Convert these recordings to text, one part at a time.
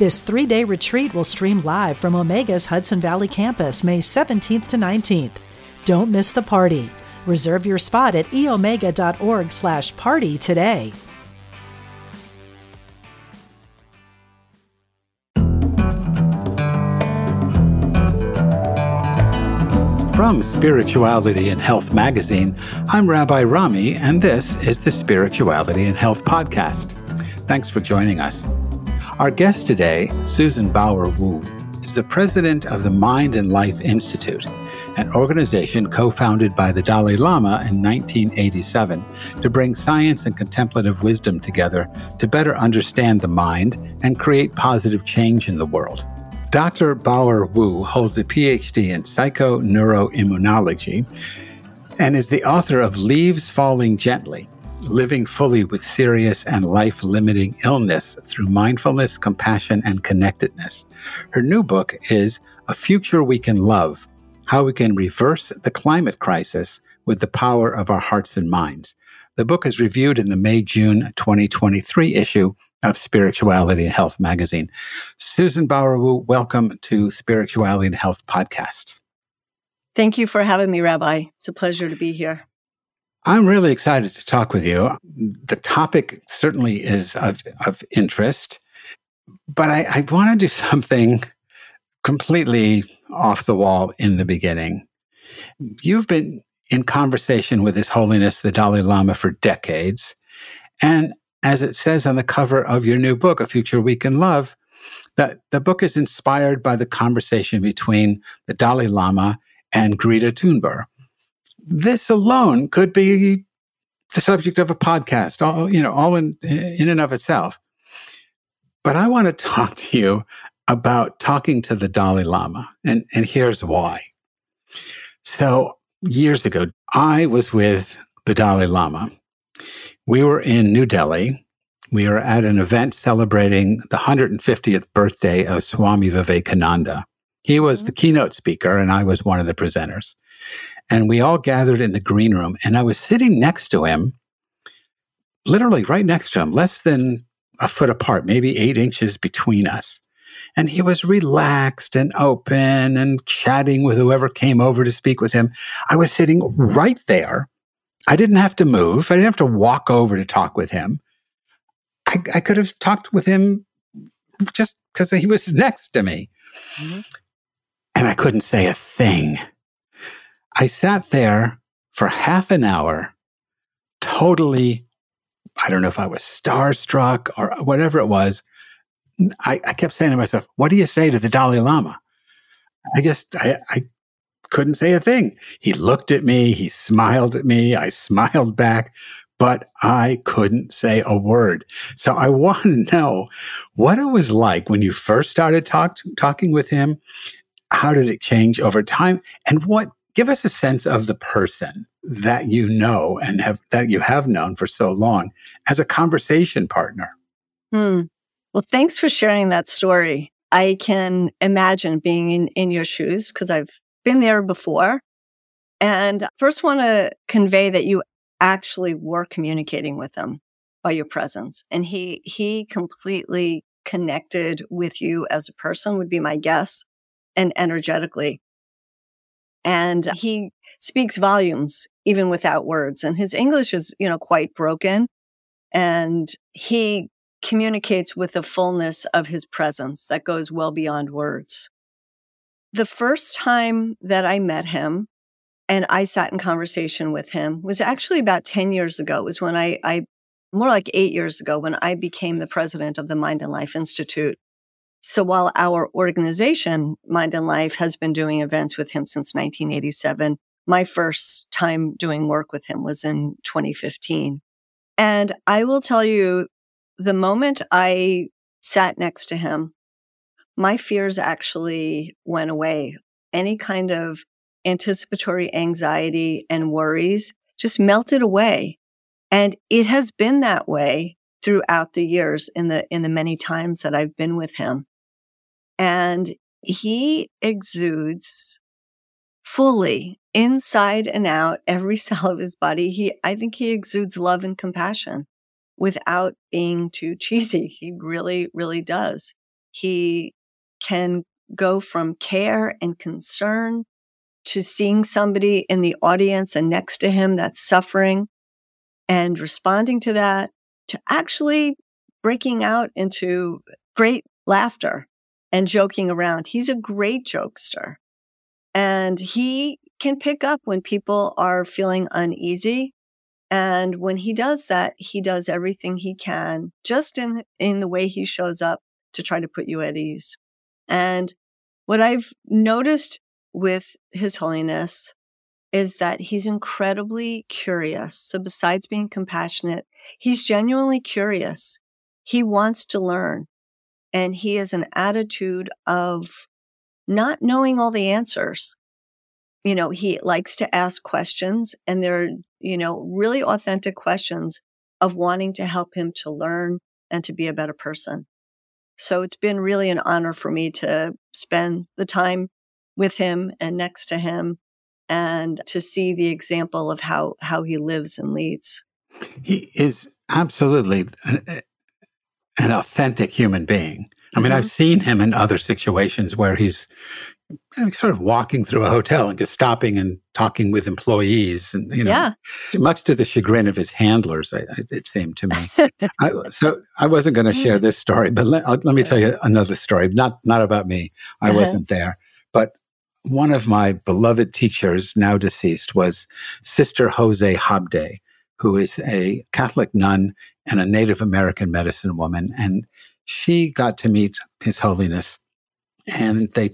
This three day retreat will stream live from Omega's Hudson Valley campus May 17th to 19th. Don't miss the party. Reserve your spot at eomega.org slash party today. From Spirituality and Health magazine, I'm Rabbi Rami, and this is the Spirituality and Health podcast. Thanks for joining us. Our guest today, Susan Bauer Wu, is the president of the Mind and Life Institute, an organization co founded by the Dalai Lama in 1987 to bring science and contemplative wisdom together to better understand the mind and create positive change in the world. Dr. Bauer Wu holds a PhD in psychoneuroimmunology and is the author of Leaves Falling Gently living fully with serious and life limiting illness through mindfulness, compassion, and connectedness. Her new book is A Future We Can Love How We Can Reverse the Climate Crisis with the Power of Our Hearts and Minds. The book is reviewed in the May June 2023 issue of Spirituality and Health magazine. Susan Bauer Wu, welcome to Spirituality and Health podcast. Thank you for having me, Rabbi. It's a pleasure to be here. I'm really excited to talk with you. The topic certainly is of, of interest, but I, I want to do something completely off the wall in the beginning. You've been in conversation with His Holiness the Dalai Lama for decades. And as it says on the cover of your new book, A Future We Can Love, that the book is inspired by the conversation between the Dalai Lama and Greta Thunberg this alone could be the subject of a podcast, all, you know, all in, in and of itself. But I want to talk to you about talking to the Dalai Lama. And, and here's why. So, years ago, I was with the Dalai Lama. We were in New Delhi. We were at an event celebrating the 150th birthday of Swami Vivekananda. He was the mm-hmm. keynote speaker, and I was one of the presenters and we all gathered in the green room. And I was sitting next to him, literally right next to him, less than a foot apart, maybe eight inches between us. And he was relaxed and open and chatting with whoever came over to speak with him. I was sitting right there. I didn't have to move. I didn't have to walk over to talk with him. I, I could have talked with him just because he was next to me. Mm-hmm. And I couldn't say a thing. I sat there for half an hour, totally, I don't know if I was starstruck or whatever it was. I, I kept saying to myself, what do you say to the Dalai Lama? I just, I, I couldn't say a thing. He looked at me, he smiled at me, I smiled back, but I couldn't say a word. So I want to know what it was like when you first started talk, talking with him. How did it change over time? And what give us a sense of the person that you know and have that you have known for so long as a conversation partner. Hmm. Well, thanks for sharing that story. I can imagine being in, in your shoes because I've been there before. And first want to convey that you actually were communicating with him by your presence. And he he completely connected with you as a person would be my guess and energetically. And mm. he speaks volumes even without words. And his English is, you know, quite broken. And he communicates with the fullness of his presence that goes well beyond words. The first time that I met him and I sat in conversation with him was actually about 10 years ago. It was when I, I more like eight years ago, when I became the president of the Mind and Life Institute. So while our organization, Mind and Life, has been doing events with him since 1987, my first time doing work with him was in 2015. And I will tell you, the moment I sat next to him, my fears actually went away. Any kind of anticipatory anxiety and worries just melted away. And it has been that way throughout the years in the in the many times that I've been with him. And he exudes fully inside and out every cell of his body. He I think he exudes love and compassion without being too cheesy. He really really does. He can go from care and concern to seeing somebody in the audience and next to him that's suffering and responding to that to actually breaking out into great laughter and joking around. He's a great jokester and he can pick up when people are feeling uneasy. And when he does that, he does everything he can just in, in the way he shows up to try to put you at ease. And what I've noticed with His Holiness is that he's incredibly curious. So, besides being compassionate, he's genuinely curious. He wants to learn. And he has an attitude of not knowing all the answers. You know, he likes to ask questions, and they're, you know, really authentic questions of wanting to help him to learn and to be a better person. So it's been really an honor for me to spend the time with him and next to him and to see the example of how, how he lives and leads. He is absolutely uh, an, authentic human being. I mean, mm-hmm. I've seen him in other situations where he's sort of walking through a hotel and just stopping and talking with employees and you know yeah. much to the chagrin of his handlers it seemed to me I, so i wasn't going to share mm. this story but let, let, me tell you another story not not about me i uh-huh. wasn't there but one of my beloved teachers now deceased was sister jose Hobday who is a catholic nun and a native american medicine woman and she got to meet his holiness and they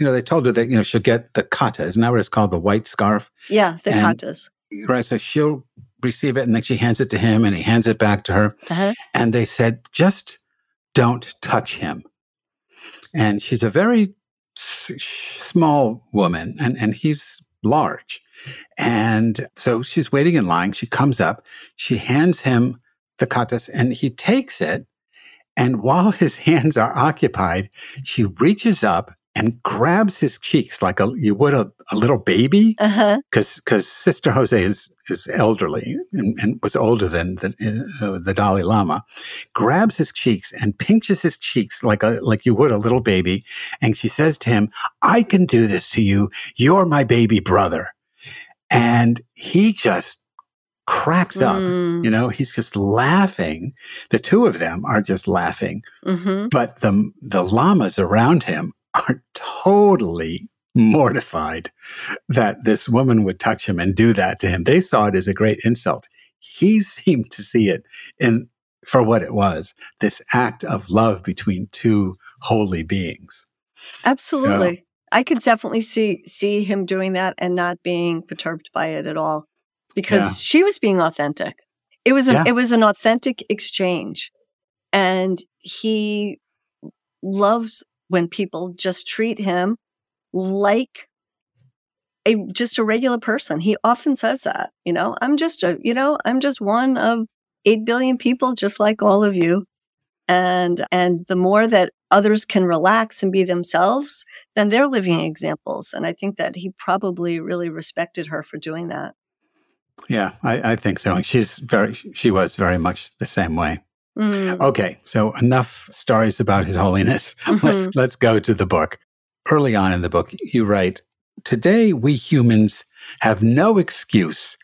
you know, they told her that, you know, she'll get the kata. Isn't that what it's called? The white scarf? Yeah, the and, katas. Right. So she'll receive it and then she hands it to him and he hands it back to her. Uh-huh. And they said, just don't touch him. And she's a very s- small woman and, and he's large. And so she's waiting in line. She comes up, she hands him the katas and he takes it. And while his hands are occupied, she reaches up and grabs his cheeks like a you would a, a little baby because uh-huh. because Sister Jose is is elderly and, and was older than the, uh, the Dalai Lama, grabs his cheeks and pinches his cheeks like a like you would a little baby, and she says to him, "I can do this to you. You're my baby brother," and he just cracks up. Mm. You know, he's just laughing. The two of them are just laughing, mm-hmm. but the the lamas around him are totally mortified that this woman would touch him and do that to him. They saw it as a great insult. He seemed to see it in for what it was, this act of love between two holy beings. Absolutely. So, I could definitely see see him doing that and not being perturbed by it at all because yeah. she was being authentic. It was a, yeah. it was an authentic exchange and he loves when people just treat him like a just a regular person. He often says that, you know, I'm just a, you know, I'm just one of 8 billion people just like all of you. And and the more that others can relax and be themselves, then they're living examples. And I think that he probably really respected her for doing that. Yeah, I, I think so. She's very she was very much the same way. Mm. Okay, so enough stories about His Holiness. Mm-hmm. Let's let's go to the book. Early on in the book, you write, "Today we humans have no excuse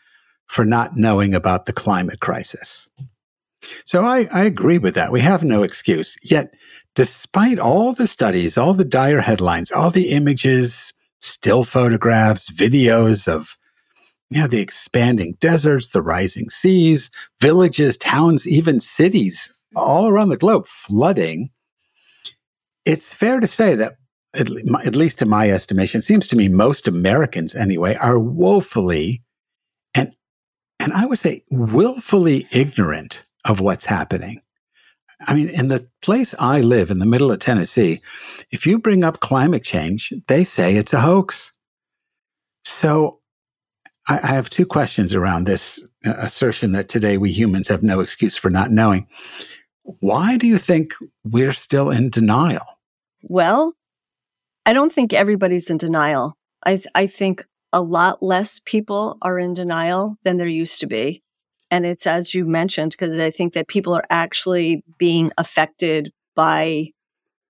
for not knowing about the climate crisis." So I, I agree with that. We have no excuse. Yet, despite all the studies, all the dire headlines, all the images, still photographs, videos of you know, the expanding deserts, the rising seas, villages, towns, even cities all mm-hmm. around the globe flooding. It's fair to say that, at, at least in my estimation, it seems to me most Americans anyway are woefully and and I would say willfully ignorant of what's happening. I mean, in the place I live in the middle of Tennessee, if you bring up climate change, they say it's a hoax. So I, I have two questions around this uh, assertion that today we humans have no excuse for not knowing. Why do you think we're still in denial? Well, I don't think everybody's in denial. I, th- I think a lot less people are in denial than there used to be. And it's as you mentioned, because I think that people are actually being affected by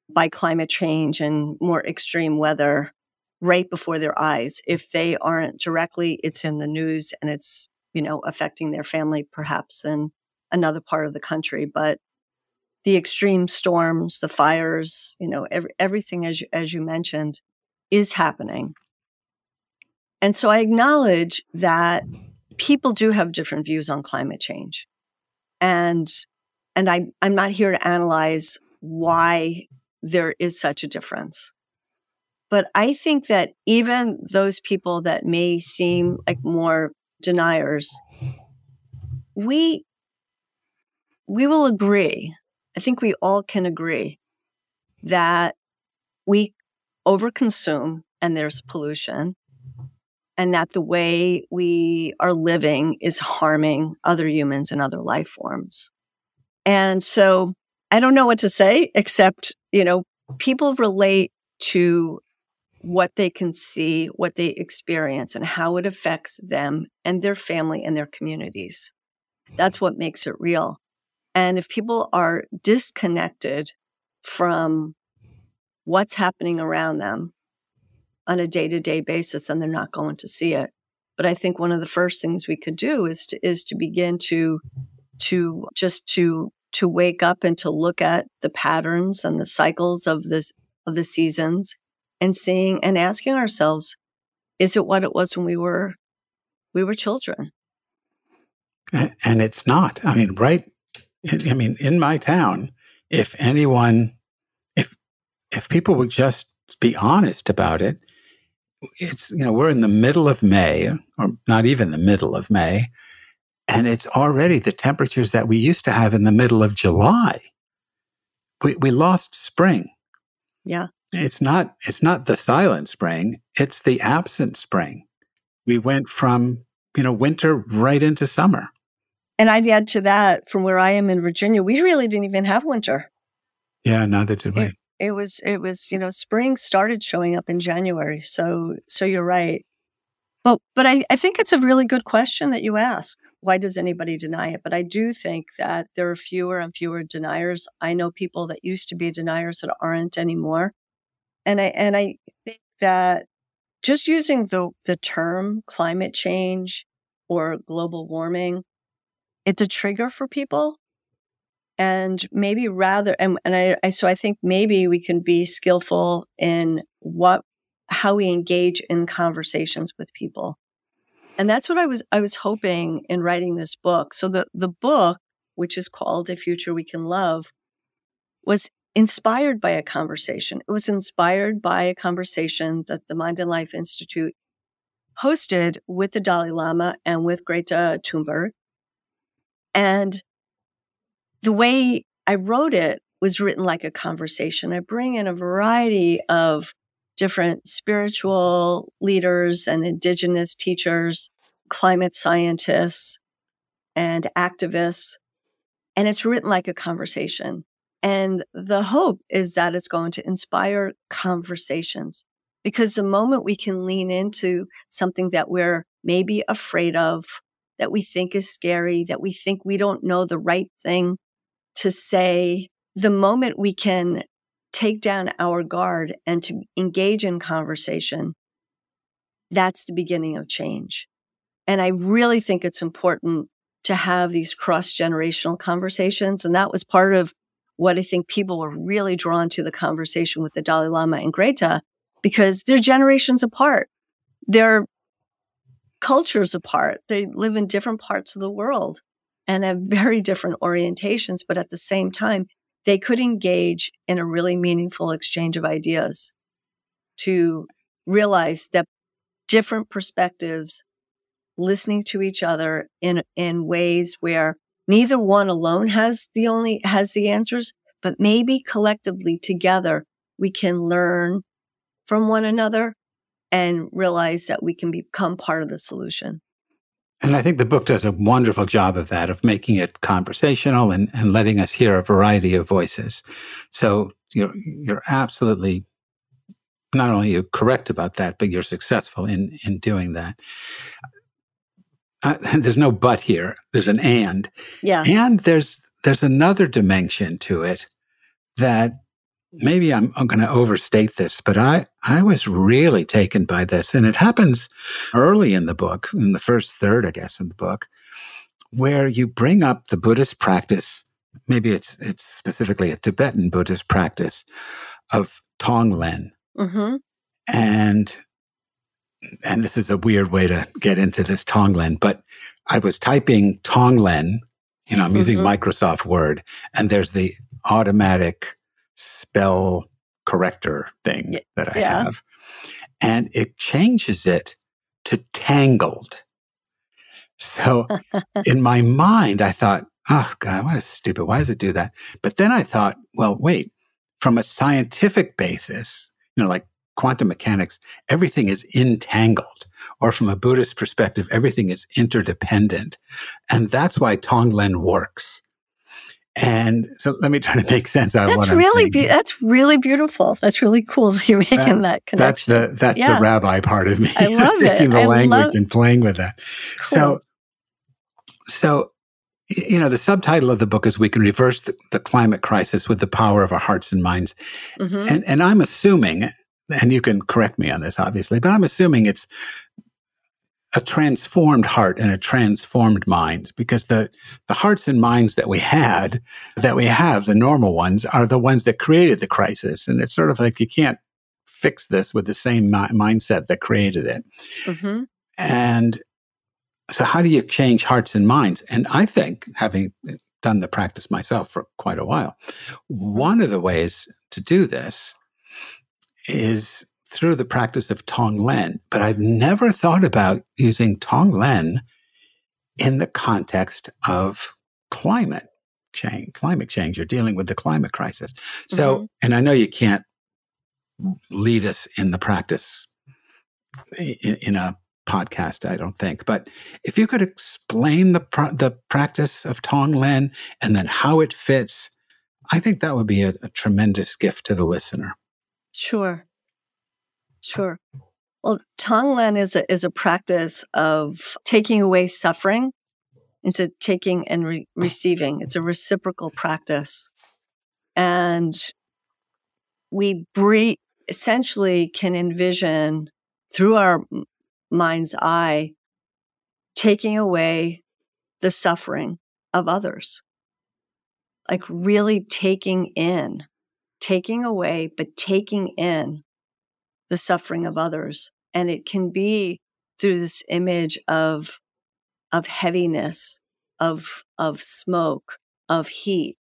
by climate change and more extreme weather right before their eyes. If they aren't directly, it's in the news and it's, you know, affecting their family perhaps in another part of the country. But the extreme storms, the fires, you know, every, everything as you, as you mentioned is happening. And so I acknowledge that people do have different views on climate change. And and I I'm not here to analyze why there is such a difference. But I think that even those people that may seem like more deniers, we we will agree. I think we all can agree that we overconsume and there's pollution and that the way we are living is harming other humans and other life forms. And so I don't know what to say except, you know, people relate to what they can see, what they experience, and how it affects them and their family and their communities. Mm-hmm. That's what makes it real. And if people are disconnected from what's happening around them on a day to day basis, then they're not going to see it. But I think one of the first things we could do is to, is to begin to, to just to, to wake up and to look at the patterns and the cycles of this, of the seasons and seeing and asking ourselves, is it what it was when we were, we were children? And, it's not. I mean, right. I mean, in my town, if anyone, if, if people would just be honest about it, it's, you know, we're in the middle of May, or not even the middle of May, and it's already the temperatures that we used to have in the middle of July. We, we lost spring. Yeah. It's not, it's not the silent spring. It's the absent spring. We went from, you know, winter right into summer. And I'd add to that from where I am in Virginia, we really didn't even have winter. Yeah, neither did we. It, it was it was you know spring started showing up in january so so you're right but but I, I think it's a really good question that you ask why does anybody deny it but i do think that there are fewer and fewer deniers i know people that used to be deniers that aren't anymore and i and i think that just using the the term climate change or global warming it's a trigger for people. And maybe rather and, and I, I so i think maybe we can be skillful in what how we engage in conversations with people. And that's what i was i was hoping in writing this book. So the the book which is called a future we can love was inspired by a conversation it was inspired by a conversation that the mind and life institute hosted with the dalai lama and with greta thunberg and the way I wrote it was written like a conversation. I bring in a variety of different spiritual leaders and indigenous teachers, climate scientists, and activists. And it's written like a conversation. And the hope is that it's going to inspire conversations because the moment we can lean into something that we're maybe afraid of, that we think is scary, that we think we don't know the right thing to say the moment we can take down our guard and to engage in conversation, that's the beginning of change. And I really think it's important to have these cross generational conversations. And that was part of what I think people were really drawn to the conversation with the Dalai Lama and Greta because they're generations apart. They're cultures apart. They live in different parts of the world and have very different orientations, but at the same time, they could engage in a really meaningful exchange of ideas to realize that different perspectives listening to each other in in ways where neither one alone has the only has the answers, but maybe collectively together we can learn from one another and realize that we can become part of the solution. And I think the book does a wonderful job of that, of making it conversational and, and letting us hear a variety of voices. So you're, you're absolutely not only you're correct about that, but you're successful in, in doing that. Uh, there's no but here. There's an and. Yeah. And there's there's another dimension to it that maybe I'm, I'm going to overstate this, but I, I was really taken by this. And it happens early in the book, in the first third, I guess, in the book, where you bring up the Buddhist practice. Maybe it's, it's specifically a Tibetan Buddhist practice of Tonglen. Mm-hmm. And, and this is a weird way to get into this Tonglen, but I was typing Tonglen, you know, I'm using mm-hmm. Microsoft Word, and there's the automatic spell corrector thing that I yeah. have. And it changes it to tangled. So in my mind, I thought, oh God, what is stupid. Why does it do that? But then I thought, well, wait, from a scientific basis, you know, like quantum mechanics, everything is entangled. Or from a Buddhist perspective, everything is interdependent. And that's why Tonglen works. And so let me try to make sense out that's of what really I'm saying. Be- that's really beautiful. That's really cool that you're making that, that connection. That's the that's yeah. the rabbi part of me. I love taking it. the I language love- and playing with that. Cool. So so you know the subtitle of the book is we can reverse the, the climate crisis with the power of our hearts and minds. Mm-hmm. And and I'm assuming and you can correct me on this obviously, but I'm assuming it's a transformed heart and a transformed mind because the the hearts and minds that we had that we have the normal ones are the ones that created the crisis. And it's sort of like you can't fix this with the same mi- mindset that created it. Mm-hmm. and so how do you change hearts and minds? And i think having done the practice myself for quite a while one of the ways to do this is through the practice of Tonglen, but I've never thought about using Tonglen in the context of climate change, climate change, you're dealing with the climate crisis. So, mm-hmm. and I know you can't lead us in the practice in, in, a podcast, I don't think, but if you could explain the, the practice of Tonglen and then how it fits, I think that would be a, a tremendous gift to the listener. Sure. Sure. Well, Tonglen is a, is a practice of taking away suffering into taking and re- receiving. It's a reciprocal practice. And we essentially can envision through our mind's eye taking away the suffering of others. Like really taking in, taking away, but taking in the suffering of others. And it can be through this image of, of heaviness, of, of smoke, of heat,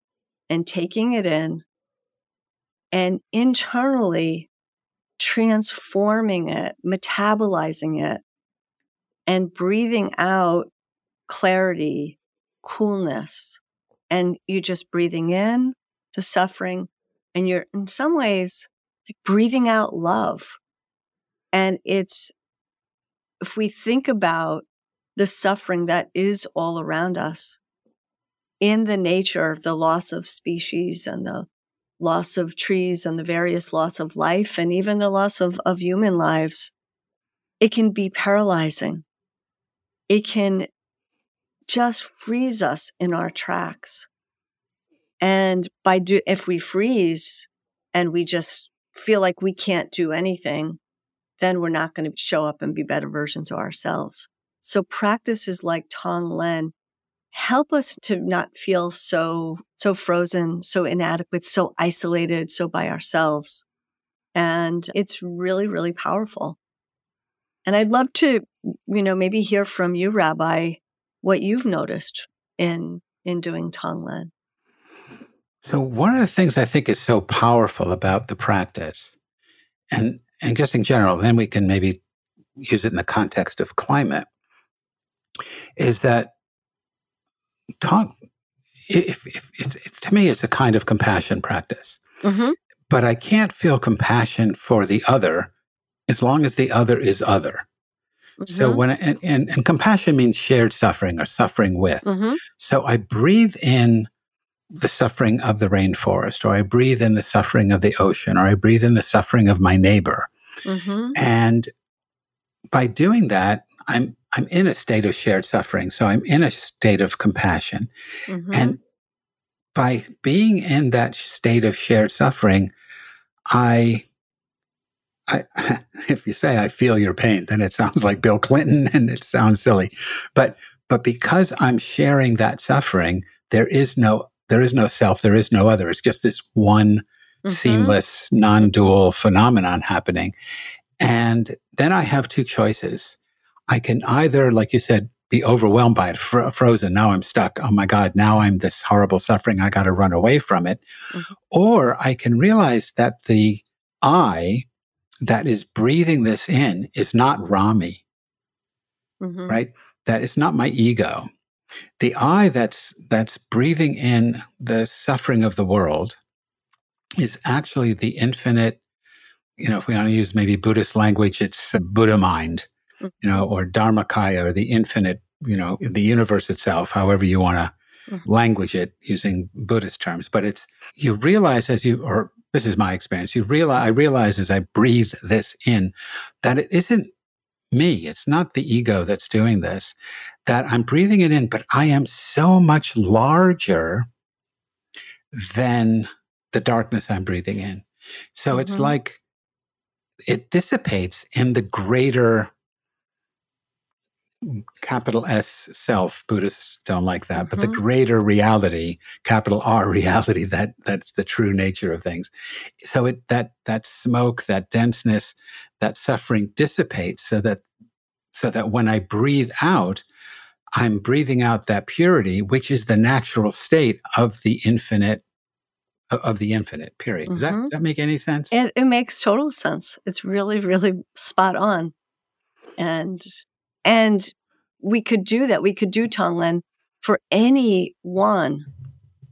and taking it in and internally transforming it, metabolizing it, and breathing out clarity, coolness. And you just breathing in the suffering, and you're in some ways like breathing out love. And it's, if we think about the suffering that is all around us in the nature of the loss of species and the loss of trees and the various loss of life and even the loss of, of human lives, it can be paralyzing. It can just freeze us in our tracks. And by do, if we freeze and we just feel like we can't do anything, then we're not going to show up and be better versions of ourselves. So practices like Tonglen help us to not feel so so frozen, so inadequate, so isolated, so by ourselves. And it's really really powerful. And I'd love to, you know, maybe hear from you Rabbi what you've noticed in in doing Tonglen. So one of the things I think is so powerful about the practice, and and just in general, then we can maybe use it in the context of climate, is that Tong, if, if it's, it, to me, it's a kind of compassion practice. Mm-hmm. But I can't feel compassion for the other as long as the other is other. Mm-hmm. So when and, and, and compassion means shared suffering or suffering with. Mm-hmm. So I breathe in the suffering of the rainforest, or I breathe in the suffering of the ocean, or I breathe in the suffering of my neighbor. Mm-hmm. And by doing that, I'm I'm in a state of shared suffering. So I'm in a state of compassion. Mm-hmm. And by being in that state of shared suffering, I I, if you say I feel your pain, then it sounds like Bill Clinton and it sounds silly. But but because I'm sharing that suffering, there is no there is no self, there is no other. It's just this one mm-hmm. seamless, non-dual phenomenon happening. And then I have two choices. I can either, like you said, be overwhelmed by it, fr- frozen. Now I'm stuck. Oh my God. Now I'm this horrible suffering. I got to run away from it. Mm-hmm. Or I can realize that the I that is breathing this in is not Rami, mm-hmm. right? That it's not my ego. The I that's, that's breathing in the suffering of the world is actually the infinite, you know, if we want to use maybe Buddhist language, it's Buddha mind, mm. you know, or Dharmakaya or the infinite, you know, the universe itself, however you want to mm-hmm. language it using Buddhist terms. But it's, you realize as you, or this is my experience. You realize, I realize as I breathe this in that it isn't me. It's not the ego that's doing this, that I'm breathing it in, but I am so much larger than the darkness I'm breathing in. So mm-hmm. it's like it dissipates in the greater capital S self. Buddhists don't like that, mm-hmm. but the mm-hmm. greater reality, capital R reality, that that's the true nature of things. So it that that smoke, that denseness, that suffering dissipates so that so that when I breathe out, I'm breathing out that purity, which is the natural state of the infinite of the infinite period. Does, mm-hmm. that, does that make any sense? It, it makes total sense. It's really, really spot on. And and we could do that. We could do Tonglen for any one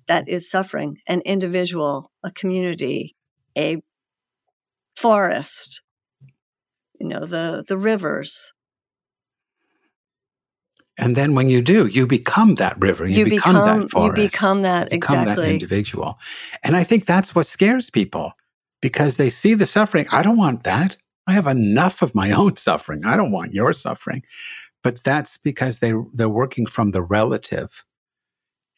that is suffering, an individual, a community, a forest, you know, the, the rivers. And then when you do, you become that river. You, you become, become, that forest. You become that, you become exactly. that individual. And I think that's what scares people because they see the suffering. I don't want that. I have enough of my own suffering. I don't want your suffering. But that's because they, they're working from the relative.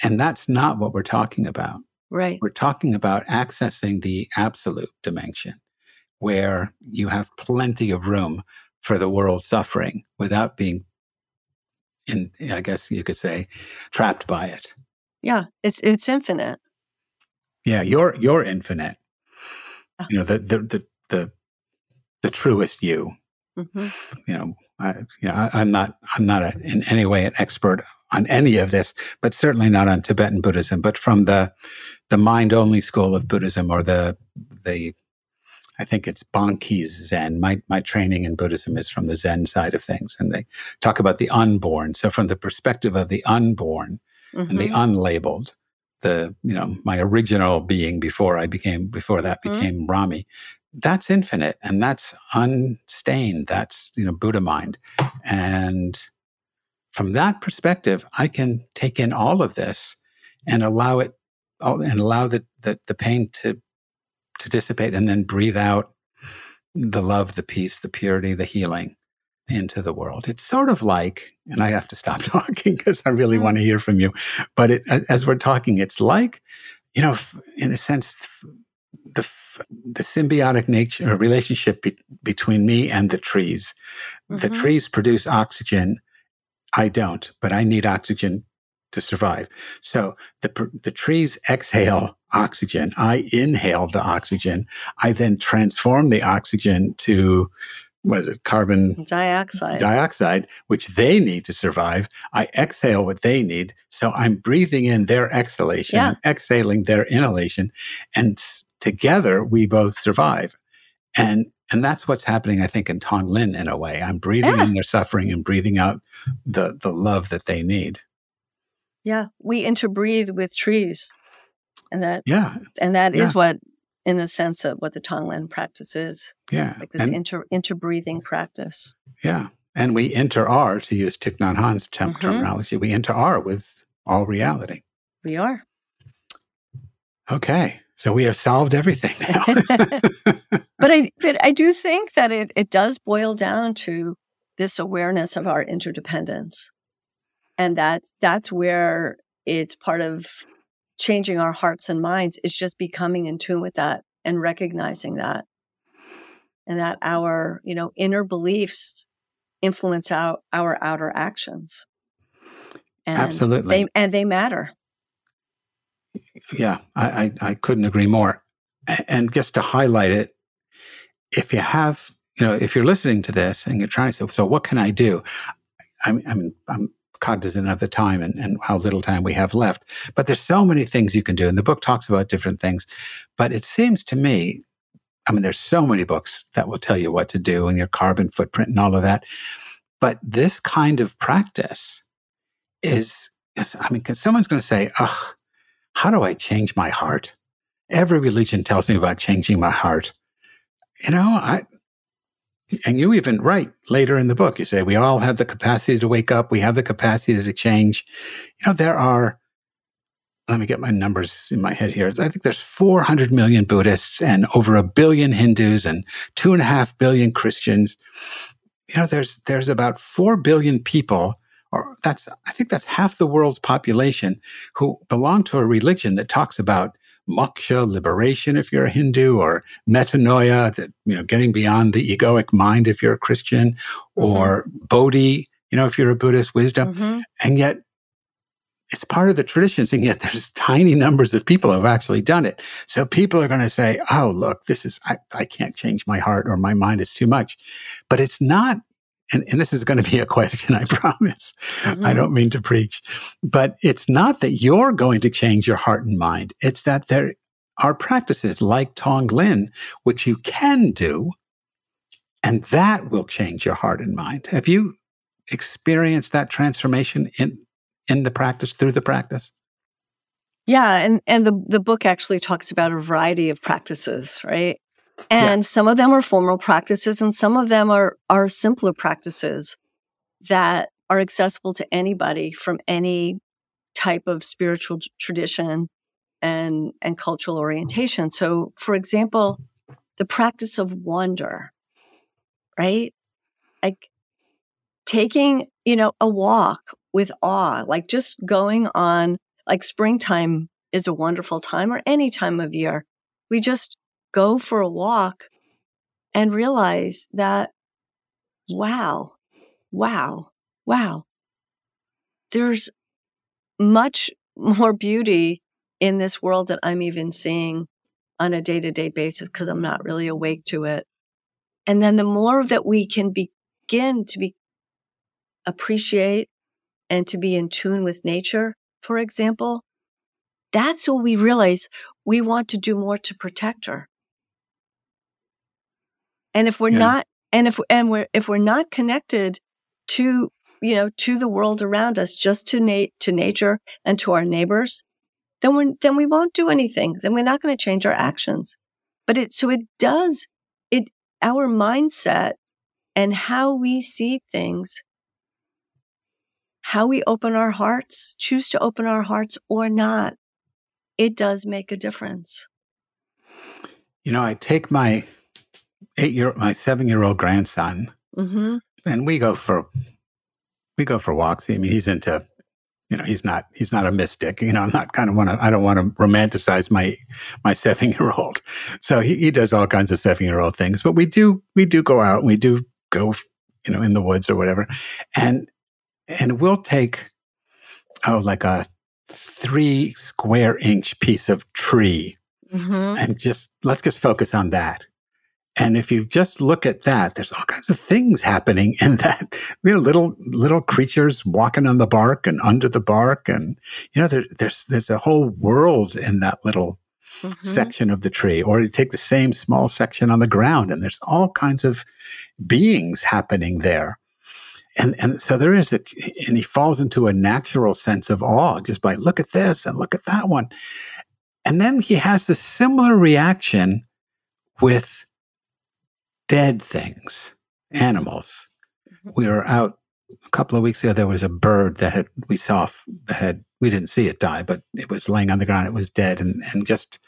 And that's not what we're talking about. Right. We're talking about accessing the absolute dimension where you have plenty of room for the world suffering without being in, I guess you could say, trapped by it. Yeah. It's, it's infinite. Yeah. You're, you're infinite. Ah. You know, the, the, the, the the truest you. Mm-hmm. You know, I, you know, I, am not, I'm not a, in any way an expert on any of this, but certainly not on Tibetan Buddhism. But from the the mind only school of Buddhism, or the the, I think it's Bankei's Zen. My my training in Buddhism is from the Zen side of things, and they talk about the unborn. So from the perspective of the unborn mm-hmm. and the mm-hmm. unlabeled, the you know my original being before I became before that mm-hmm. became Rami that's infinite and that's unstained. That's, you know, Buddha mind. And from that perspective, I can take in all of this and allow it and allow the, the, the pain to, to dissipate and then breathe out the love, the peace, the purity, the healing into the world. It's sort of like, and I have to stop talking because I really want to hear from you. But it, as we're talking, it's like, you know, in a sense, the the symbiotic nature relationship be, between me and the trees. Mm-hmm. The trees produce oxygen. I don't, but I need oxygen to survive. So the the trees exhale oxygen. I inhale the oxygen. I then transform the oxygen to what is it? Carbon dioxide. Dioxide, which they need to survive. I exhale what they need. So I'm breathing in their exhalation, yeah. exhaling their inhalation. And together we both survive. And and that's what's happening, I think, in Tonglen in a way. I'm breathing yeah. in their suffering and breathing out the the love that they need. Yeah. We interbreathe with trees. And that Yeah. and that is Yeah. what in a sense of what the Tonglen practice is. Yeah. Like this And, inter interbreathing practice. yeah. And we inter-are, to use Thich Nhat Hanh's term- Mhm. terminology, we inter-are with all reality. We are. Okay. So we have solved everything now. But I but I do think that it it does boil down to this awareness of our interdependence. And that's that's where it's part of changing our hearts and minds is just becoming in tune with that and recognizing that. And that our, you know, inner beliefs influence out our outer actions. And Absolutely. They and they matter. Yeah, I, I, I couldn't agree more. And just to highlight it, if you have, you know, if you're listening to this and you're trying to say, so what can I do? I'm, I'm, I'm cognizant of the time and, and how little time we have left, but there's so many things you can do. And the book talks about different things, but it seems to me, I mean, there's so many books that will tell you what to do and your carbon footprint and all of that. But this kind of practice is, is I mean, someone's going to say, ugh, how do I change my heart? Every religion tells me about changing my heart. You know, I, and you even write later in the book, you say, we all have the capacity to wake up. We have the capacity to change. You know, there are, let me get my numbers in my head here. I think there's 400 million Buddhists and over a billion Hindus and two and a half billion Christians. You know, there's, there's about 4 billion people, or that's, I think that's half the world's population who belong to a religion that talks about moksha, liberation if you're a Hindu, or metanoia, that you know, getting beyond the egoic mind if you're a Christian, or bodhi, you know, if you're a Buddhist, wisdom. Mhm. And yet it's part of the traditions, and yet there's tiny numbers of people who have actually done it. So people are going to say, oh, look, this is, I, I can't change my heart or my mind is too much. But it's not, and, and this is going to be a question, I promise. I Mhm. don't mean to preach, but it's not that you're going to change your heart and mind. It's that there are practices like Tonglen, which you can do, and that will change your heart and mind. Have you experienced that transformation in, in the practice, through the practice? Yeah, and and the the book actually talks about a variety of practices, right? And some of them are formal practices and some of them are are simpler practices that are accessible to anybody from any type of spiritual tradition and and cultural orientation. So, for example, the practice of wonder, right? Like taking, you know, a walk with awe, like just going on like springtime is a wonderful time or any time of year. We just go for a walk and realize that, wow, wow, wow, there's much more beauty in this world that I'm even seeing on a day to day basis because I'm not really awake to it. And then the more that we can begin to be appreciate and to be in tune with nature, for example, that's when we realize we want to do more to protect her. And if we're Yeah. not, and if and we're if we're not connected to you know to the world around us, just to na- to nature and to our neighbors, then we then we won't do anything. Then we're not going to change our actions. But it so it does it our mindset and how we see things how we open our hearts, choose to open our hearts or not, it does make a difference. You know, I take my eight year, my seven year old grandson, hmm and we go for we go for walks. I mean, he's into, you know, he's not he's not a mystic. You know, I'm not kind of want to. I don't want to romanticize my my seven year old. So he, he does all kinds of seven year old things. But we do we do go out. We do go, you know, in the woods or whatever, and and we'll take oh like a three square inch piece of tree hmm and just let's just focus on that. And if you just look at that, there's all kinds of things happening in that. You know, little little creatures walking on the bark and under the bark, and you know, there, there's there's a whole world in that little hmm section of the tree. Or you take the same small section on the ground, and there's all kinds of beings happening there. and and so there is a and he falls into a natural sense of awe just by look at this and look at that one and then he has the similar reaction with dead things animals mm-hmm. we were out a couple of weeks ago there was a bird that had we saw that had we didn't see it die but it was laying on the ground it was dead and and just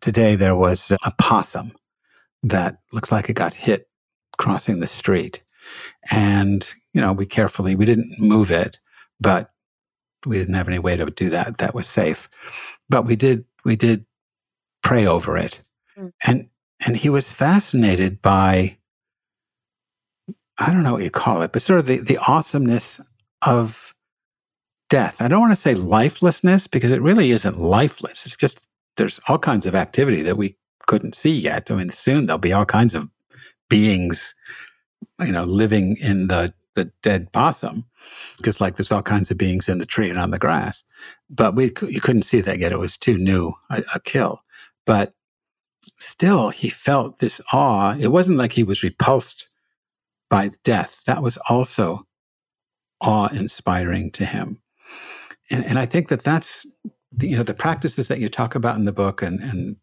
today there was a possum that looks like it got hit crossing the street and you know, we carefully, we didn't move it, but we didn't have any way to do that. That was safe. But we did, we did pray over it. Mm. And, and he was fascinated by, I don't know what you call it, but sort of the, the awesomeness of death. I don't want to say lifelessness because it really isn't lifeless. It's just there's all kinds of activity that we couldn't see yet. I mean, soon there'll be all kinds of beings, you know, living in the the dead possum because like there's all kinds of beings in the tree and on the grass but we you couldn't see that yet it was too new a, a kill but still he felt this awe it wasn't like he was repulsed by death that was also awe inspiring to him and, and i think that that's the, you know the practices that you talk about in the book and, and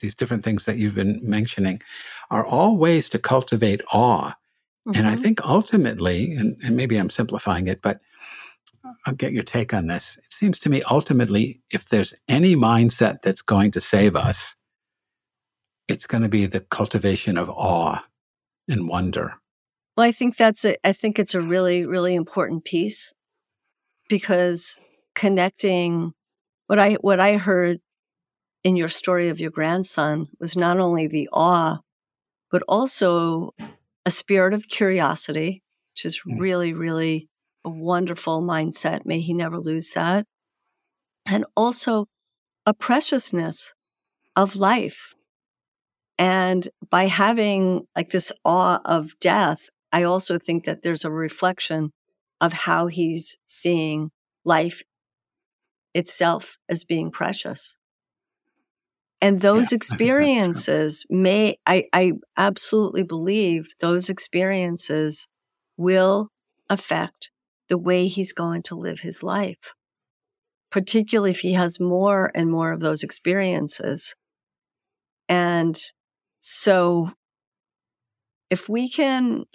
these different things that you've been mentioning are all ways to cultivate awe Mm-hmm. And I mm-hmm. think ultimately, and, and maybe I'm simplifying it, but I'll get your take on this. It seems to me ultimately, if there's any mindset that's going to save us, it's going to be the cultivation of awe and wonder. Well, I think that's a, I think it's a really, really important piece because connecting what I, what I heard in your story of your grandson was not only the awe, but also a spirit of curiosity, which is mm. really, really a wonderful mindset. May he never lose that. And also a preciousness of life. And by having like this awe of death, I also think that there's a reflection of how he's seeing life itself as being precious. And those yeah, experiences may, I, I absolutely believe those experiences will affect the way he's going to live his life, particularly if he has more and more of those experiences. And so if we can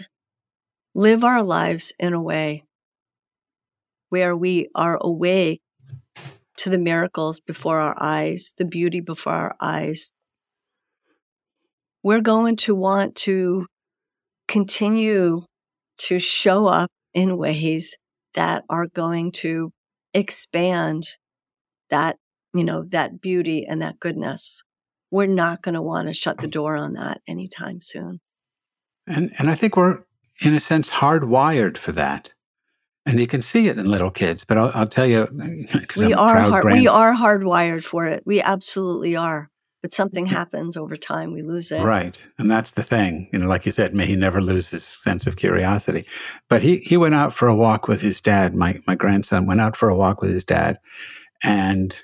live our lives in a way where we are awake to the miracles before our eyes, the beauty before our eyes, we're going to want to continue to show up in ways that are going to expand that, you know, that beauty and that goodness. We're not going to want to shut the door on that anytime soon. And and I think we're in a sense hardwired for that and you can see it in little kids. But I'll, I'll tell you, we I'm are hard, grand- we are hardwired for it. We absolutely are. But something happens over time, we lose it. Right, and that's the thing. You know, like you said, may he never lose his sense of curiosity. But he he went out for a walk with his dad. My my grandson went out for a walk with his dad, and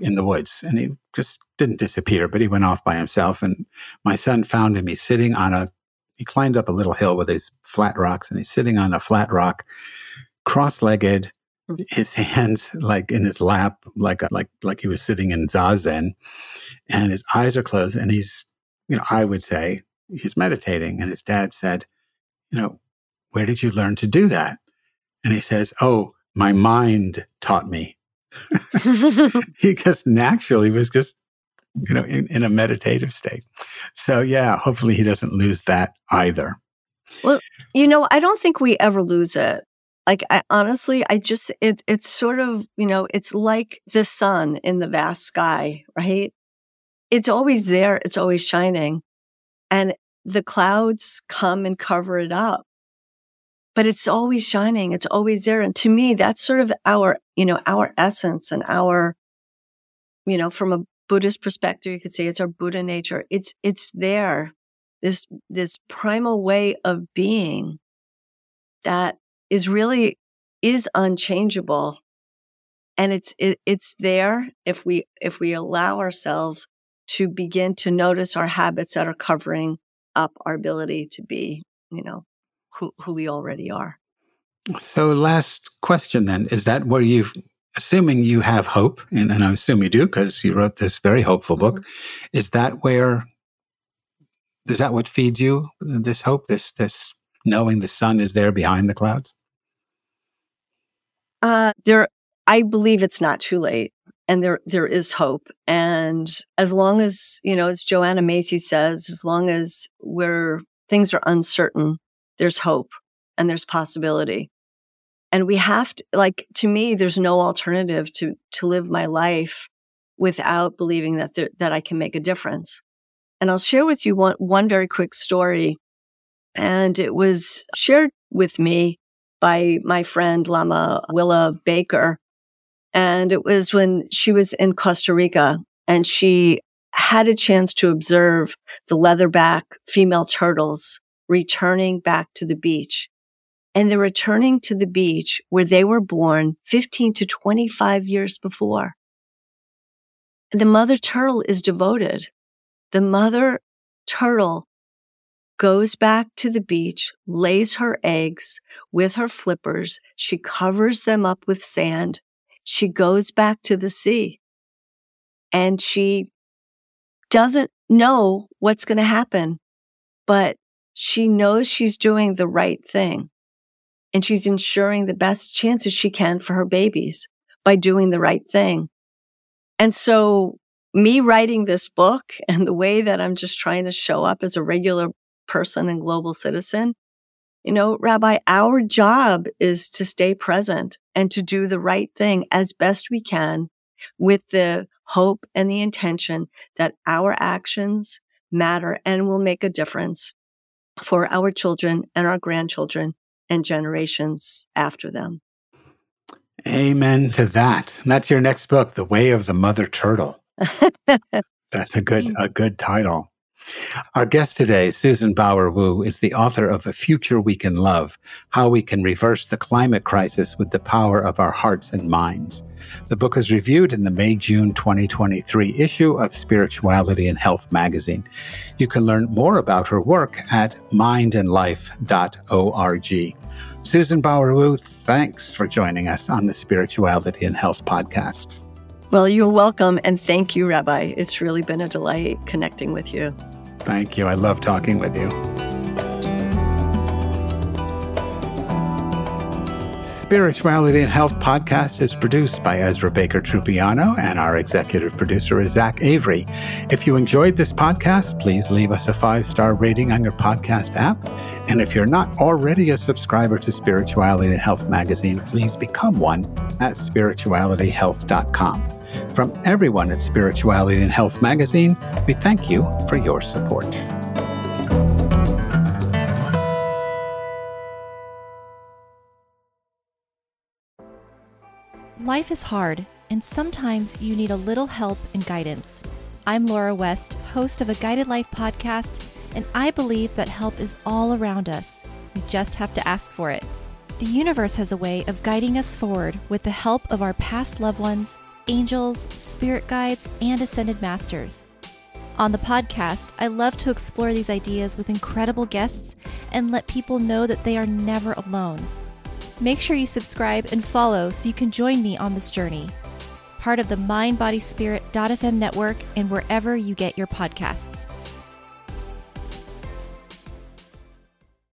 in the woods, and he just didn't disappear, but he went off by himself. And my son found him. He's sitting on a. He climbed up a little hill with his flat rocks, and he's sitting on a flat rock cross-legged, hmm. his hands like in his lap, like like like he was sitting in zazen, and his eyes are closed, and he's, you know, I would say he's meditating. And his dad said, you know, where did you learn to do that? And he says, oh, my mind taught me. he just naturally was just you know in, in a meditative state so yeah hopefully he doesn't lose that either well you know i don't think we ever lose it like I honestly, I just it it's sort of, you know, it's like the sun in the vast sky, right? It's always there, it's always shining. And the clouds come and cover it up. But it's always shining, it's always there. And to me, that's sort of our, you know, our essence and our, you know, from a Buddhist perspective, you could say it's our Buddha nature. It's it's there. This this primal way of being that is really is unchangeable and it's it, it's there if we if we allow ourselves to begin to notice our habits that are covering up our ability to be you know who, who we already are So, last question then is that where you, assuming you have hope, and, and I assume you do because you wrote this very hopeful book, mm-hmm. is that where, is that what feeds you this hope, this, this knowing the sun is there behind the clouds? Uh, there, I believe it's not too late and there there is hope and as long as you know as joanna macy says as long as we're things are uncertain there's hope and there's possibility. And we have to like to me there's no alternative to to live my life without believing that there, that i can make a difference. And i'll share with you one one very quick story. And it was shared with me by my friend lama willa baker. And it was when she was in Costa Rica and she had a chance to observe the leatherback female turtles returning back to the beach. And they're returning to the beach where they were born 15 to 25 years before. The mother turtle is devoted. The mother turtle goes back to the beach, lays her eggs with her flippers. She covers them up with sand she goes back to the sea and she doesn't know what's going to happen, but she knows she's doing the right thing and she's ensuring the best chances she can for her babies by doing the right thing. And so me writing this book and the way that I'm just trying to show up as a regular person and global citizen you know, Rabbi, our job is to stay present and to do the right thing as best we can with the hope and the intention that our actions matter and will make a difference for our children and our grandchildren and generations after them. Amen to that. And that's your next book, The Way of the Mother Turtle. that's a good a good title. Our guest today, Susan Bauer Wu, is the author of A Future We Can Love How We Can Reverse the Climate Crisis with the Power of Our Hearts and Minds. The book is reviewed in the May June 2023 issue of Spirituality and Health magazine. You can learn more about her work at mindandlife.org. Susan Bauer Wu, thanks for joining us on the Spirituality and Health podcast. Well, you're welcome. And thank you, Rabbi. It's really been a delight connecting with you. Thank you. I love talking with you. Spirituality and Health podcast is produced by Ezra Baker Trupiano, and our executive producer is Zach Avery. If you enjoyed this podcast, please leave us a five star rating on your podcast app. And if you're not already a subscriber to Spirituality and Health magazine, please become one at spiritualityhealth.com. From everyone at Spirituality and Health magazine, we thank you for your support. Life is hard, and sometimes you need a little help and guidance. I'm Laura West, host of a Guided Life podcast, and I believe that help is all around us. We just have to ask for it. The universe has a way of guiding us forward with the help of our past loved ones angels, spirit guides, and ascended masters. On the podcast, I love to explore these ideas with incredible guests and let people know that they are never alone. Make sure you subscribe and follow so you can join me on this journey. Part of the MindBodySpirit.fm network and wherever you get your podcasts.